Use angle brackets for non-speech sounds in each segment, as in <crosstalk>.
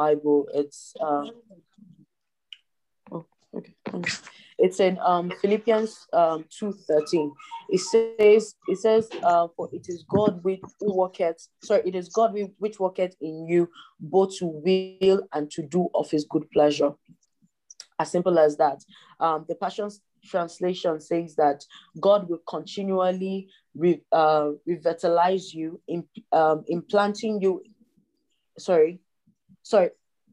Bible. It's uh, oh, okay. It's in um, Philippians um, two thirteen. It says it says uh, for it is God which worketh sorry it is God which worketh in you both to will and to do of His good pleasure. As simple as that. Um, the Passion translation says that God will continually re, uh, revitalize you, in, um, implanting you. Sorry, sorry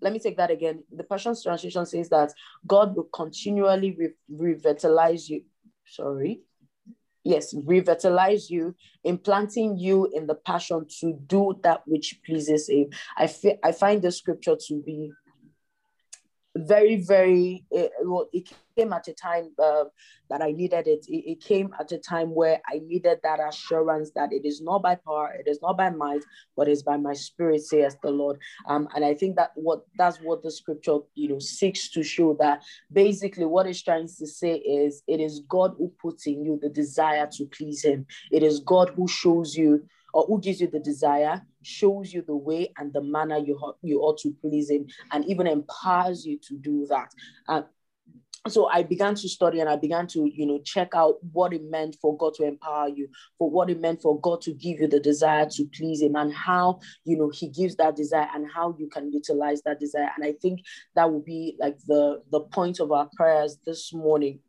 let me take that again. The Passion Translation says that God will continually re- revitalize you. Sorry. Yes, revitalize you, implanting you in the passion to do that which pleases Him. I, fi- I find the scripture to be very, very, it, well, it came at a time uh, that I needed it. it. It came at a time where I needed that assurance that it is not by power, it is not by might, but it's by my spirit, says the Lord. Um, and I think that what that's what the scripture, you know, seeks to show that basically what it's trying to say is it is God who puts in you the desire to please Him. It is God who shows you or who gives you the desire, shows you the way and the manner you, you ought to please him, and even empowers you to do that. Uh, so I began to study and I began to, you know, check out what it meant for God to empower you, for what it meant for God to give you the desire to please Him, and how, you know, He gives that desire and how you can utilize that desire. And I think that will be like the the point of our prayers this morning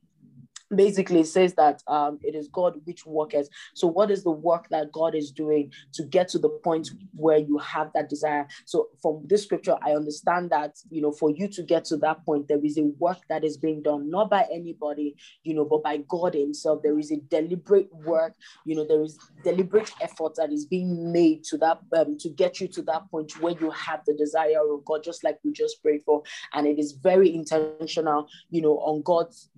basically says that um, it is God which worketh. So, what is the work that God is doing to get to the point where you have that desire? So, from this scripture, I understand that you know, for you to get to that point, there is a work that is being done, not by anybody, you know, but by God Himself. There is a deliberate work, you know, there is deliberate effort that is being made to that um, to get you to that point where you have the desire of God, just like we just prayed for, and it is very intentional, you know, on God's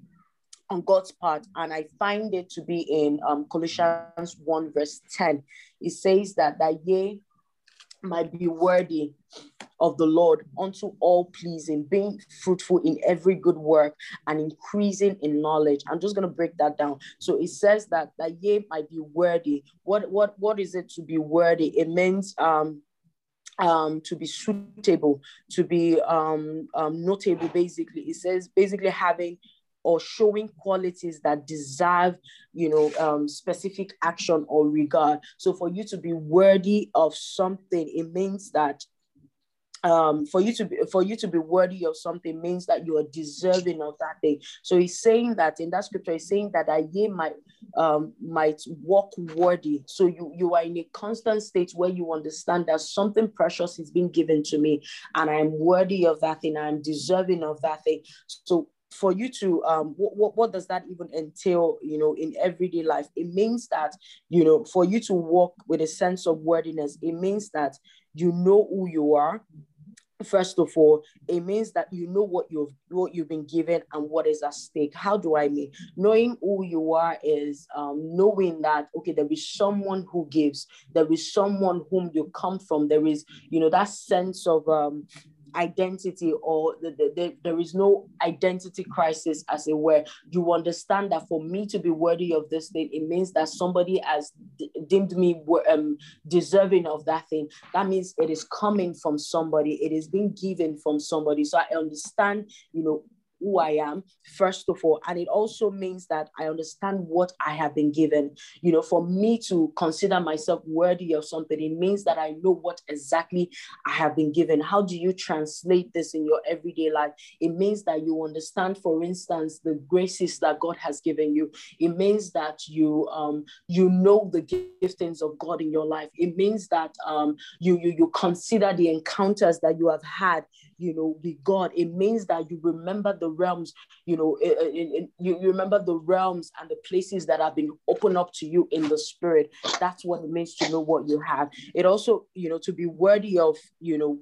on God's part, and I find it to be in um, Colossians 1, verse 10. It says that that ye might be worthy of the Lord unto all pleasing, being fruitful in every good work and increasing in knowledge. I'm just gonna break that down. So it says that that ye might be worthy. What what what is it to be worthy? It means um um to be suitable to be um, um notable basically it says basically having or showing qualities that deserve you know um, specific action or regard so for you to be worthy of something it means that um, for you to be for you to be worthy of something means that you are deserving of that thing. So he's saying that in that scripture, he's saying that I might um, might walk worthy. So you you are in a constant state where you understand that something precious is being given to me, and I'm worthy of that thing. I'm deserving of that thing. So for you to um what, what, what does that even entail you know in everyday life? It means that you know for you to walk with a sense of worthiness it means that you know who you are first of all. It means that you know what you've what you've been given and what is at stake. How do i mean? Knowing who you are is um, knowing that okay there is someone who gives. There is someone whom you come from. There is you know that sense of um, identity or the, the, the, there is no identity crisis as it were. You understand that for me to be worthy of this thing it means that somebody has d- deemed me um, deserving of that thing. That means it is coming from somebody. It is being given from somebody. So i understand you know who I am, first of all. And it also means that I understand what I have been given. You know, for me to consider myself worthy of something, it means that I know what exactly I have been given. How do you translate this in your everyday life? It means that you understand, for instance, the graces that God has given you. It means that you um you know the giftings of God in your life. It means that um you you you consider the encounters that you have had you know, with God. It means that you remember the realms, you know, eh, eh, in, in, you, you remember the realms and the places that have been opened up to you in the spirit. That's what it means to know what you have. It also, you know, to be worthy of, you know,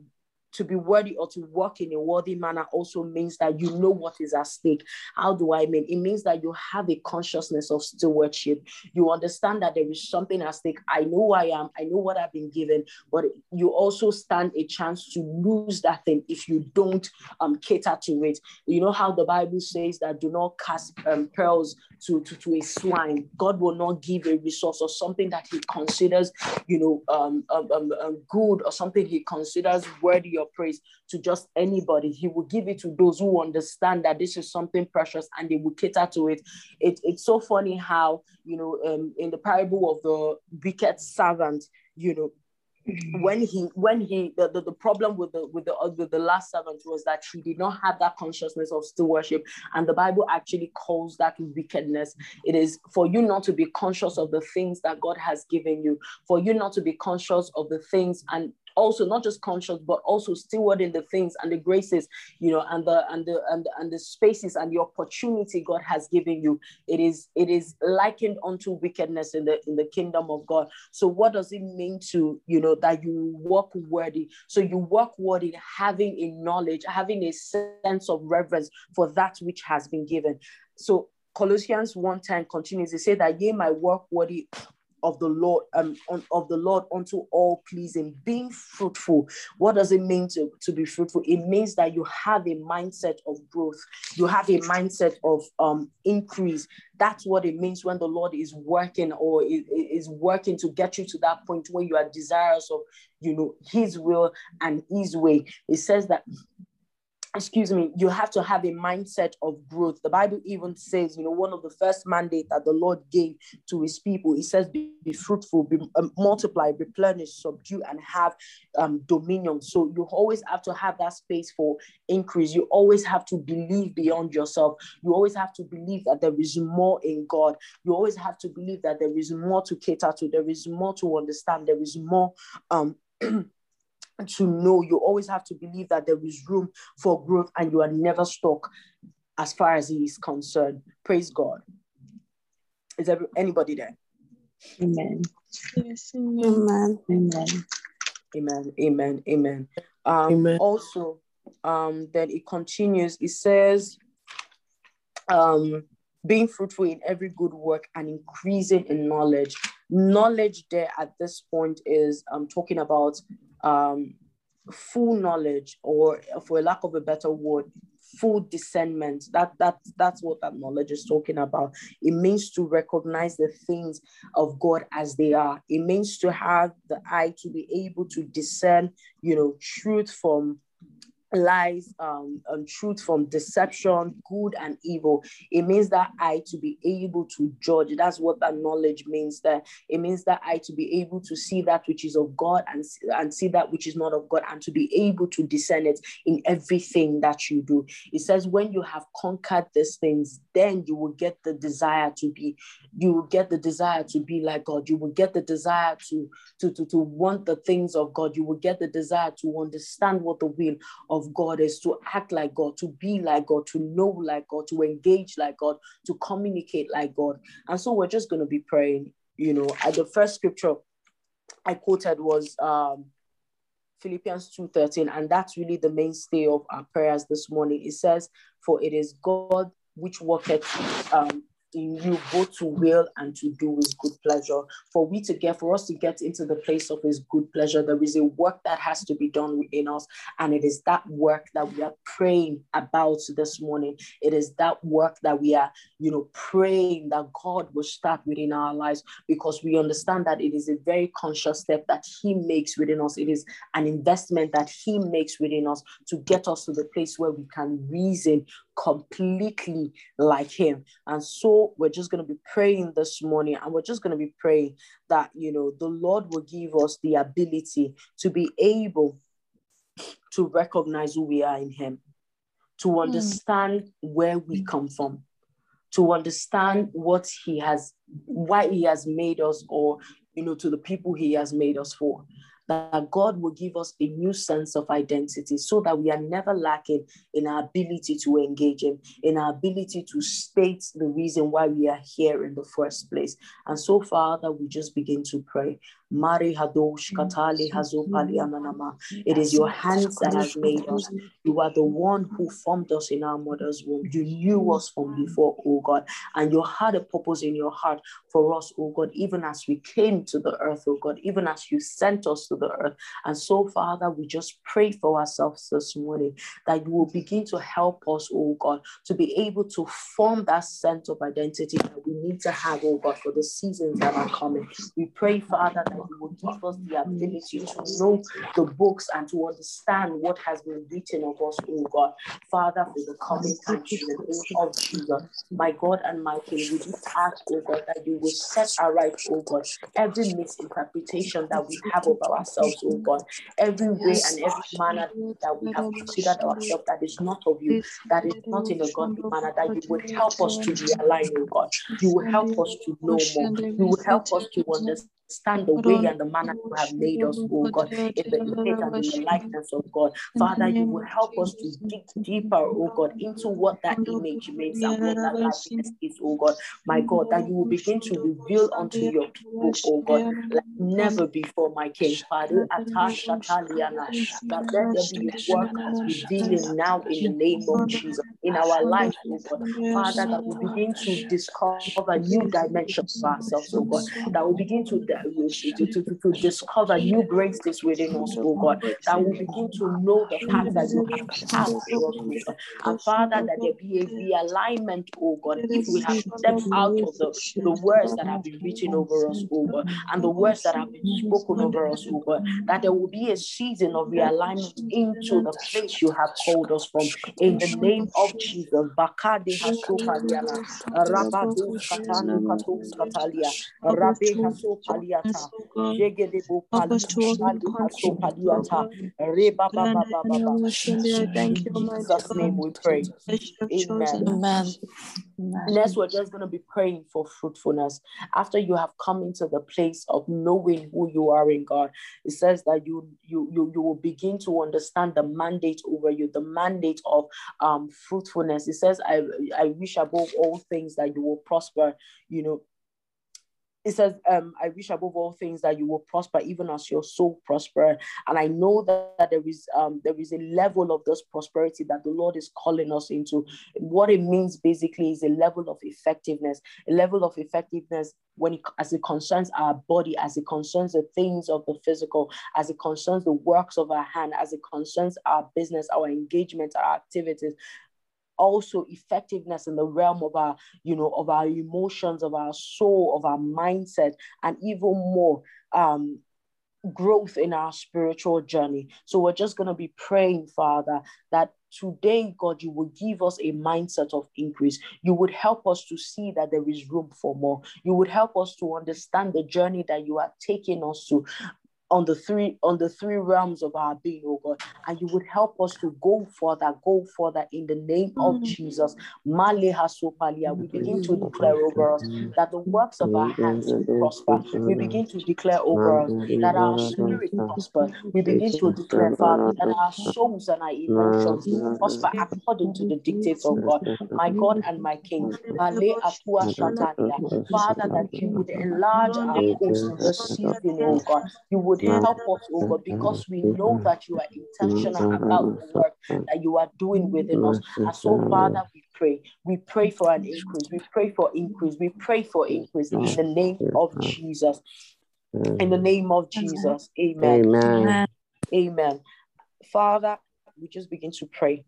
to be worthy or to work in a worthy manner also means that you know what is at stake. How do I mean? It means that you have a consciousness of stewardship. You understand that there is something at stake. I know who I am, I know what I've been given, but you also stand a chance to lose that thing if you don't um, cater to it. You know how the Bible says that do not cast um, pearls to, to, to a swine. God will not give a resource or something that he considers, you know, um, um, um, um good or something he considers worthy your praise to just anybody. He will give it to those who understand that this is something precious and they will cater to it. it it's so funny how, you know, um, in the parable of the wicked servant, you know, when he when he the, the, the, problem with the with the with the last servant was that he did not have that consciousness of stewardship and the bible actually calls that wickedness it is for you not to be conscious of the things that god has given you for you not to be conscious of the things and also not just conscious but also stewarding the things and the graces you know and the and the and, and the spaces and the opportunity god has given you. It is it is likened unto wickedness in the in the kingdom of god. So what does it mean to you know that you walk worthy? So you walk worthy having a knowledge having a sense of reverence for that which has been given. So Colossians 1:10 continues. They say that ye might work worthy of the Lord, um, on, of the Lord unto all pleasing, being fruitful. What does it mean to, to be fruitful? It means that you have a mindset of growth, you have a mindset of um, increase. That's what it means when the Lord is working or is, is working to get you to that point where you are desirous of, you know, His will and His way. It says that excuse me, you have to have a mindset of growth. The Bible even says, you know, one of the first mandate that the Lord gave to his people, he says, be, be fruitful, be, um, multiply, replenish, subdue, and have um, dominion. So you always have to have that space for increase. You always have to believe beyond yourself. You always have to believe that there is more in God. You always have to believe that there is more to cater to. There is more to understand. There is more um <clears throat> to know. You always have to believe that there is room for growth and you are never stuck as far as he is concerned. Praise god. Is there anybody there? Amen. Yes amen. Amen. Amen amen amen. Um amen. also um then it continues. It says um being fruitful in every good work and increasing in knowledge knowledge there at this point is um, talking about um, full knowledge, or for lack of a better word, full discernment. That that that's what that knowledge is talking about. It means to recognize the things of God as they are. It means to have the eye to be able to discern, you know, truth from lies um, and truth from deception, good and evil. It means that I to be able to judge. That's what that knowledge means. That it means that I to be able to see that which is of God and, and see that which is not of God, and to be able to discern it in everything that you do. It says, when you have conquered these things, then you will get the desire to be, you will get the desire to be like God. You will get the desire to to to, to want the things of God. You will get the desire to understand what the will of of God is to act like God, to be like God, to know like God, to engage like God, to communicate like God. And so we're just going to be praying. You know, at the first scripture I quoted was um, Philippians 2:13, and that's really the mainstay of our prayers this morning. It says, For it is God which worketh um, you both to will and to do his good pleasure. For we to get, for us to get into the place of his good pleasure, there is a work that has to be done within us. And it is that work that we are praying about this morning. It is that work that we are, you know, praying that God will start within our lives because we understand that it is a very conscious step that he makes within us. It is an investment that he makes within us to get us to the place where we can reason completely like him. And so we're just going to be praying this morning and we're just going to be praying that, you know, the Lord will give us the ability to be able to recognize who we are in him, to hmm. understand mm. where we come from, to understand what he has, why he has made us or, you know, to the people he has made us for that God will give us a new sense of identity so that we are never lacking in our ability to engage Him, in our ability to state the reason why we are here in the first place. And so, Father, we just begin to pray. Mari Hadosh Katali. It is your hands that have made us. You are the one who formed us in our mother's womb. You knew us from before, oh God, and you had a purpose in your heart for us, oh God, even as we came to the earth, oh God, even as you sent us to the earth. And so, Father, we just pray for ourselves this morning that you will begin to help us, oh God, to be able to form that sense of identity that we need to have, oh God, for the seasons that are coming. We pray, Father, that you will give us the ability to know the books and to understand what has been written of us, oh God. Father, for the coming times in the name of Jesus, my God and my King, we just ask, oh God, that you will set aright, oh God, every misinterpretation that we have of ourselves, oh God, every way and every manner that we have considered ourselves that is not of you, that is not in a godly manner, that you would help us to realign, oh God. You will help us to know more. You will help us to understand understand the way and the manner you have made us, oh God, in the image and the likeness of God. Father, you will help us to dig deeper, oh God, into what that image means and what that likeness is, oh God. My God, that you will begin to reveal unto your people, oh God, like never before, my King. Father, that let there be work as revealing now in the name of Jesus in our life, oh God. Father, that we begin to discover new dimensions of ourselves, oh God, that we begin to to, to, to, discover new graces within us, oh God, that we begin to know the path that you have for us, oh. And Father, that there be a realignment, oh God, if we have stepped out of the, the words that have been written over us, oh God, and the words that have been spoken over us, oh God, that there will be a season of realignment into the place you have called us from. In the name of Jesus, Bakade Hasopaliana, Rabado Katanu Katos Katalia, paliata. Jegede bo paliata. paliata. Reba ba ba ba ba ba. In Jesus' name we pray. Amen. Amen. Next, we're just going to be praying for fruitfulness. After you have come into the place of knowing who you are in God, it says that you you you, you will begin to understand the mandate over you, the mandate of um, fruitfulness. It says, I, I wish above all things that you will prosper, you know, it says, um, I wish above all things that you will prosper, even as your soul prosper. And I know that, that there is um, there is a level of this prosperity that the Lord is calling us into. What it means basically is a level of effectiveness, a level of effectiveness when it, as it concerns our body, as it concerns the things of the physical, as it concerns the works of our hand, as it concerns our business, our engagement, our activities also effectiveness in the realm of our, you know, of our emotions, of our soul, of our mindset, and even more um, growth in our spiritual journey. So we're just going to be praying, Father, that today, God, you will give us a mindset of increase. You would help us to see that there is room for more. You would help us to understand the journey that you are taking us to on the three on the three realms of our being, oh God, and you would help us to go further, go further in the name of mm. Jesus. We begin to declare over us that the works of our hands will prosper. We begin to declare over us that our spirit prosper. We begin to declare, Father, that our souls and our emotions prosper according to the dictates of God, my God and my King. Father, that you would enlarge our coast in this season, oh God. You would help us, oh God, because we know that you are intentional about the work that you are doing within us. And so, Father, we pray. We pray for an increase. We pray for increase. We pray for increase in the name of Jesus. In the name of Jesus. Amen. Amen. Amen. Father, we just begin to pray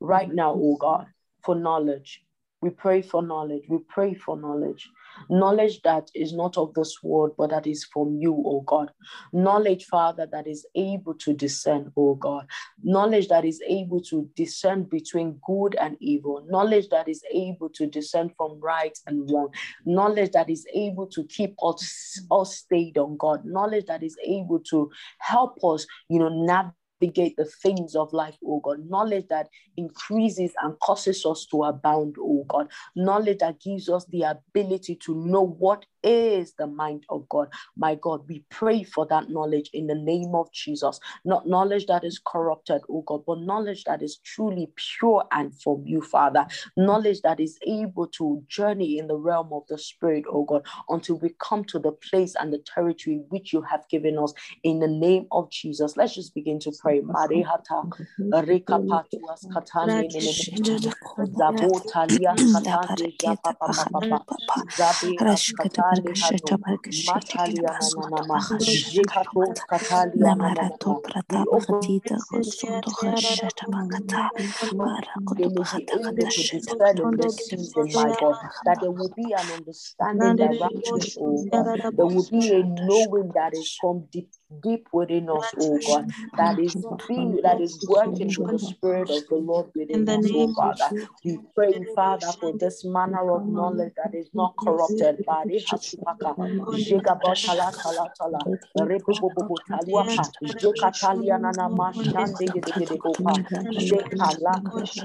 right now, oh God, for knowledge. We pray for knowledge. We pray for knowledge. Knowledge that is not of this world, but that is from you, O God. Knowledge, Father, that is able to discern, O God. Knowledge that is able to discern between good and evil. Knowledge that is able to discern from right and wrong. Knowledge that is able to keep us, us stayed on God. Knowledge that is able to help us, you know, navigate navigate the things of life, oh God. Knowledge that increases and causes us to abound, oh God. Knowledge that gives us the ability to know what is the mind of God. My God, we pray for that knowledge in the name of Jesus. Not knowledge that is corrupted, oh God, but knowledge that is truly pure and from you, Father. Knowledge that is able to journey in the realm of the Spirit, oh God, until we come to the place and the territory which you have given us in the name of Jesus. Let's just begin to pray. Matalia jekato prata that there will be an understanding that oh God. There will be a knowing that is from deep deep within us, oh God, that is being that is working with the Spirit of the Lord. Within us, oh Father. We pray, Father, for this manner of knowledge that is not corrupted by the Hasupaka, Jigabotala Tala Tala, Rebubu Taluapa, Jekataliana Mashande Gedeboka, Jekala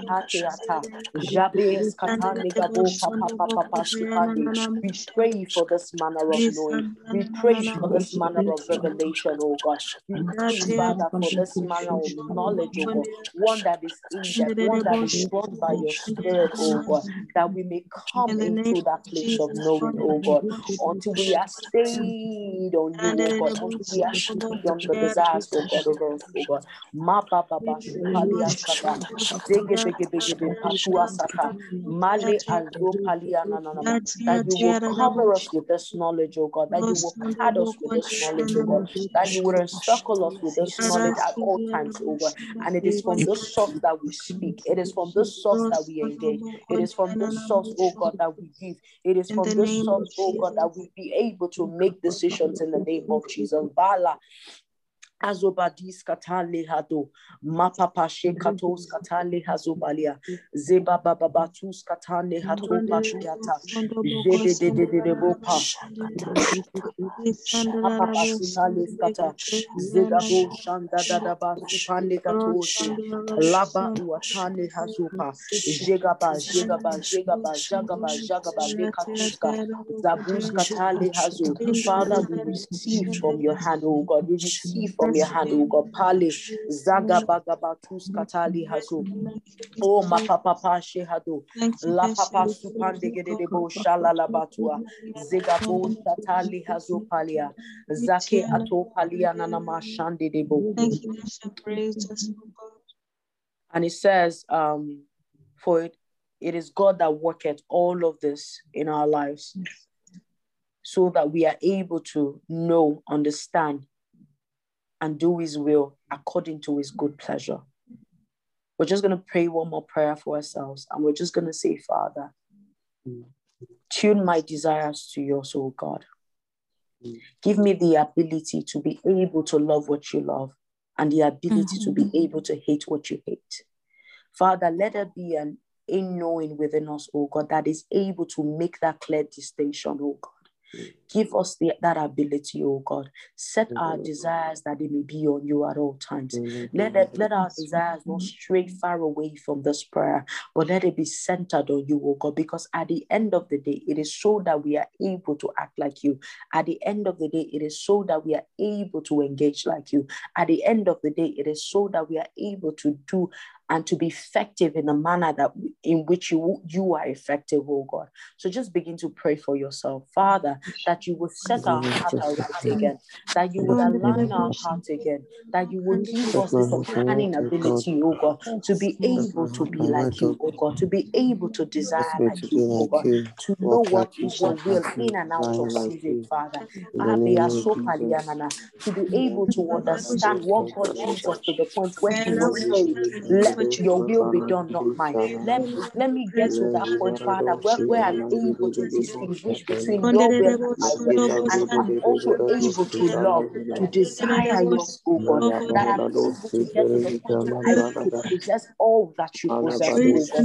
Hatiata, Jabes Katani Papa Papa Supandi. We pray for this manner of knowing. We pray for this manner of revelation oh God. We pray, Father, for this manner of knowledge, oh God, one that is in depth, one that is brought by your Spirit, oh God, that we may come into that place of knowing, oh God, until we are stayed on you, oh God, until we are stayed on the desires, oh God, of us, oh God. Ma ba ba ba shupalia sata, zege bege bege be patua sata, male azo palia na na na, that you will cover us with this knowledge, oh God, that you will clad us with this knowledge, oh God, that you would encircle us with this knowledge at all times over. And it is from this source that we speak. It is from this source that we engage. It is from this source, oh God, that we give. It is from this source, oh God, that we be able to make decisions in the name of Jesus. Bala azobadis katale hado mapapa katale hazobalia zeba katale hato bopa bo shanda da da ba laba lekatuska zabus katale hazo father we receive from your hand oh god. We receive from your hand, oh God. Pali Zaga Katali Hazu. Oh Mapapa Shehado. La Papa Supandegedebo Shalala Batua. Zegabo Tatali Hazu Palia. Zake Ato Palia Nanama Debo. And it says, um, for it, it is God that worketh all of this in our lives so that we are able to know, understand, and do his will according to his good pleasure. We're just going to pray one more prayer for ourselves and we're just going to say, Father, tune my desires to yours, oh God. Give me the ability to be able to love what you love and the ability mm-hmm. to be able to hate what you hate. Father, let there be an in knowing within us, oh God, that is able to make that clear distinction, oh God. Give us the, that ability, oh God. Set our desires that they may be on you at all times. Let, it, let our desires not stray far away from this prayer, but let it be centered on you, oh God, because at the end of the day, it is so that we are able to act like you. At the end of the day, it is so that we are able to engage like you. At the end of the day, it is so that we are able to do and to be effective in the manner that in which you you are effective, oh God. So just begin to pray for yourself, Father, that you would set our heart right again, that you would align our heart again, that you would give us this understanding ability, oh God, to be able to be like you, oh God, to be able to desire like you, oh God, to know what is your will in and out of season, Father. To be able to understand what God Jesus to the point where He will say, let your will be done, not mine. Let, me let me get to that point, Father, where, where I'm able to distinguish between your will and my will. And I'm also able to love, to desire your oh God. That I'm able to get to the point where I could possess all that you possess, oh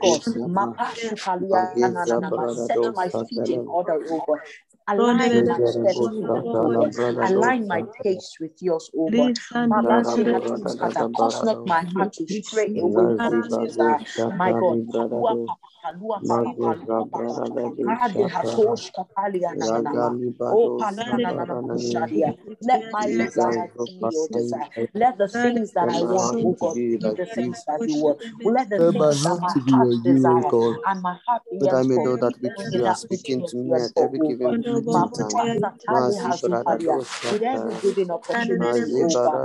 God. My God, set my feet in order, oh God. Align my steps Align my pace with yours, O God. Cause not my heart to stray away from. My God. Oh, Let my desire be your desire. Let the things that I want, oh God, be the things that you want. Let the things that my heart desire and my heart that I may know that which you are speaking to me at every given with every given opportunity, oh God.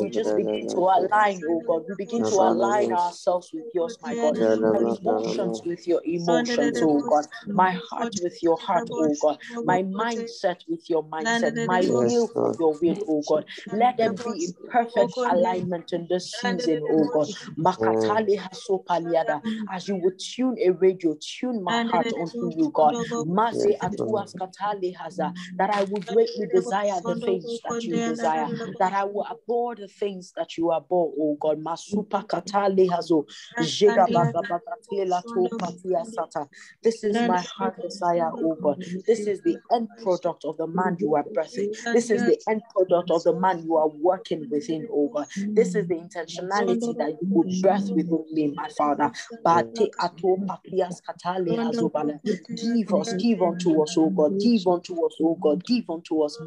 Mari atos katande habo fachia shatana. We just begin to align, oh God. We begin to align ourselves with yours, my God. My emotions with your emotions, oh God. My heart with your heart, oh God. My mindset with your mindset. My will with your will, oh God. Let them be in perfect alignment in this season, oh God. Makatali hasopaliada. As you would tune a radio, tune my heart unto you, God. Maze atuas katali haza. That I would greatly desire the things that you desire. That I will abhor the things that you abhor, oh God. Masupa katali hazo. Jega baga bagatela to patia sata. This is my heart desire, oh God. This is the end product of the man you are birthing. This is the end product of the man you are working within, oh God. This is the intentionality that you will birth within me, my Father. Give us, give oh unto us, oh God. Give unto us, oh God. Give unto us,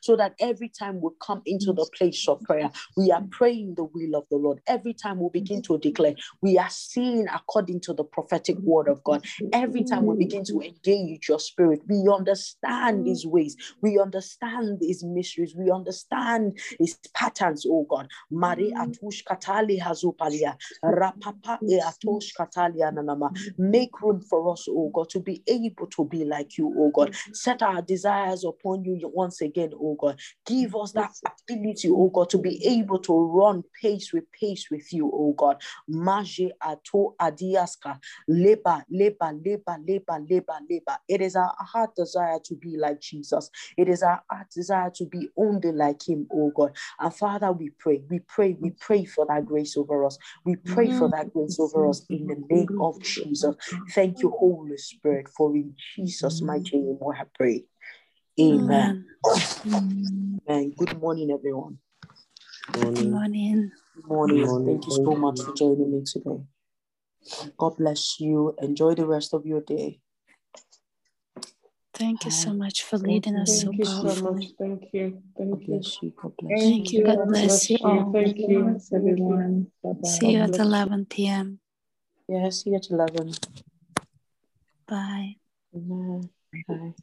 so that every time we come into the place of prayer, we are praying the will of the Lord. Every time we begin to declare, we are seeing according to the prophetic word of God. Every time we begin to engage your spirit, we understand his ways, we understand his mysteries, we understand his patterns, oh God. Make room for us, oh God, to be able to be like you, oh God. Set our desires upon you once again, oh God. Give us that ability, oh God, to be able to run pace with pace with you, oh God. Maje ato adiaska, leba, leba, leba, leba, leba, leba. It is our heart desire to be like Jesus. It is our heart desire to be only like him, oh God. And Father, we pray, we pray, we pray for that grace over us. We pray for that grace over us in the name of Jesus. Thank you, Holy Spirit, for in Jesus' mighty name we have prayed. Amen. Amen. Good morning, everyone. Good morning. Good morning. Thank you so much for joining me today. God bless you. Enjoy the rest of your day. Thank you so much for leading us so Thank you so much. powerfully. Thank you. Thank God you. bless you. God bless you. Thank you. God bless you all. Thank you, everyone. Bye-bye. See you at 11 p.m. Yeah, see you at 11. Bye. Amen. Bye.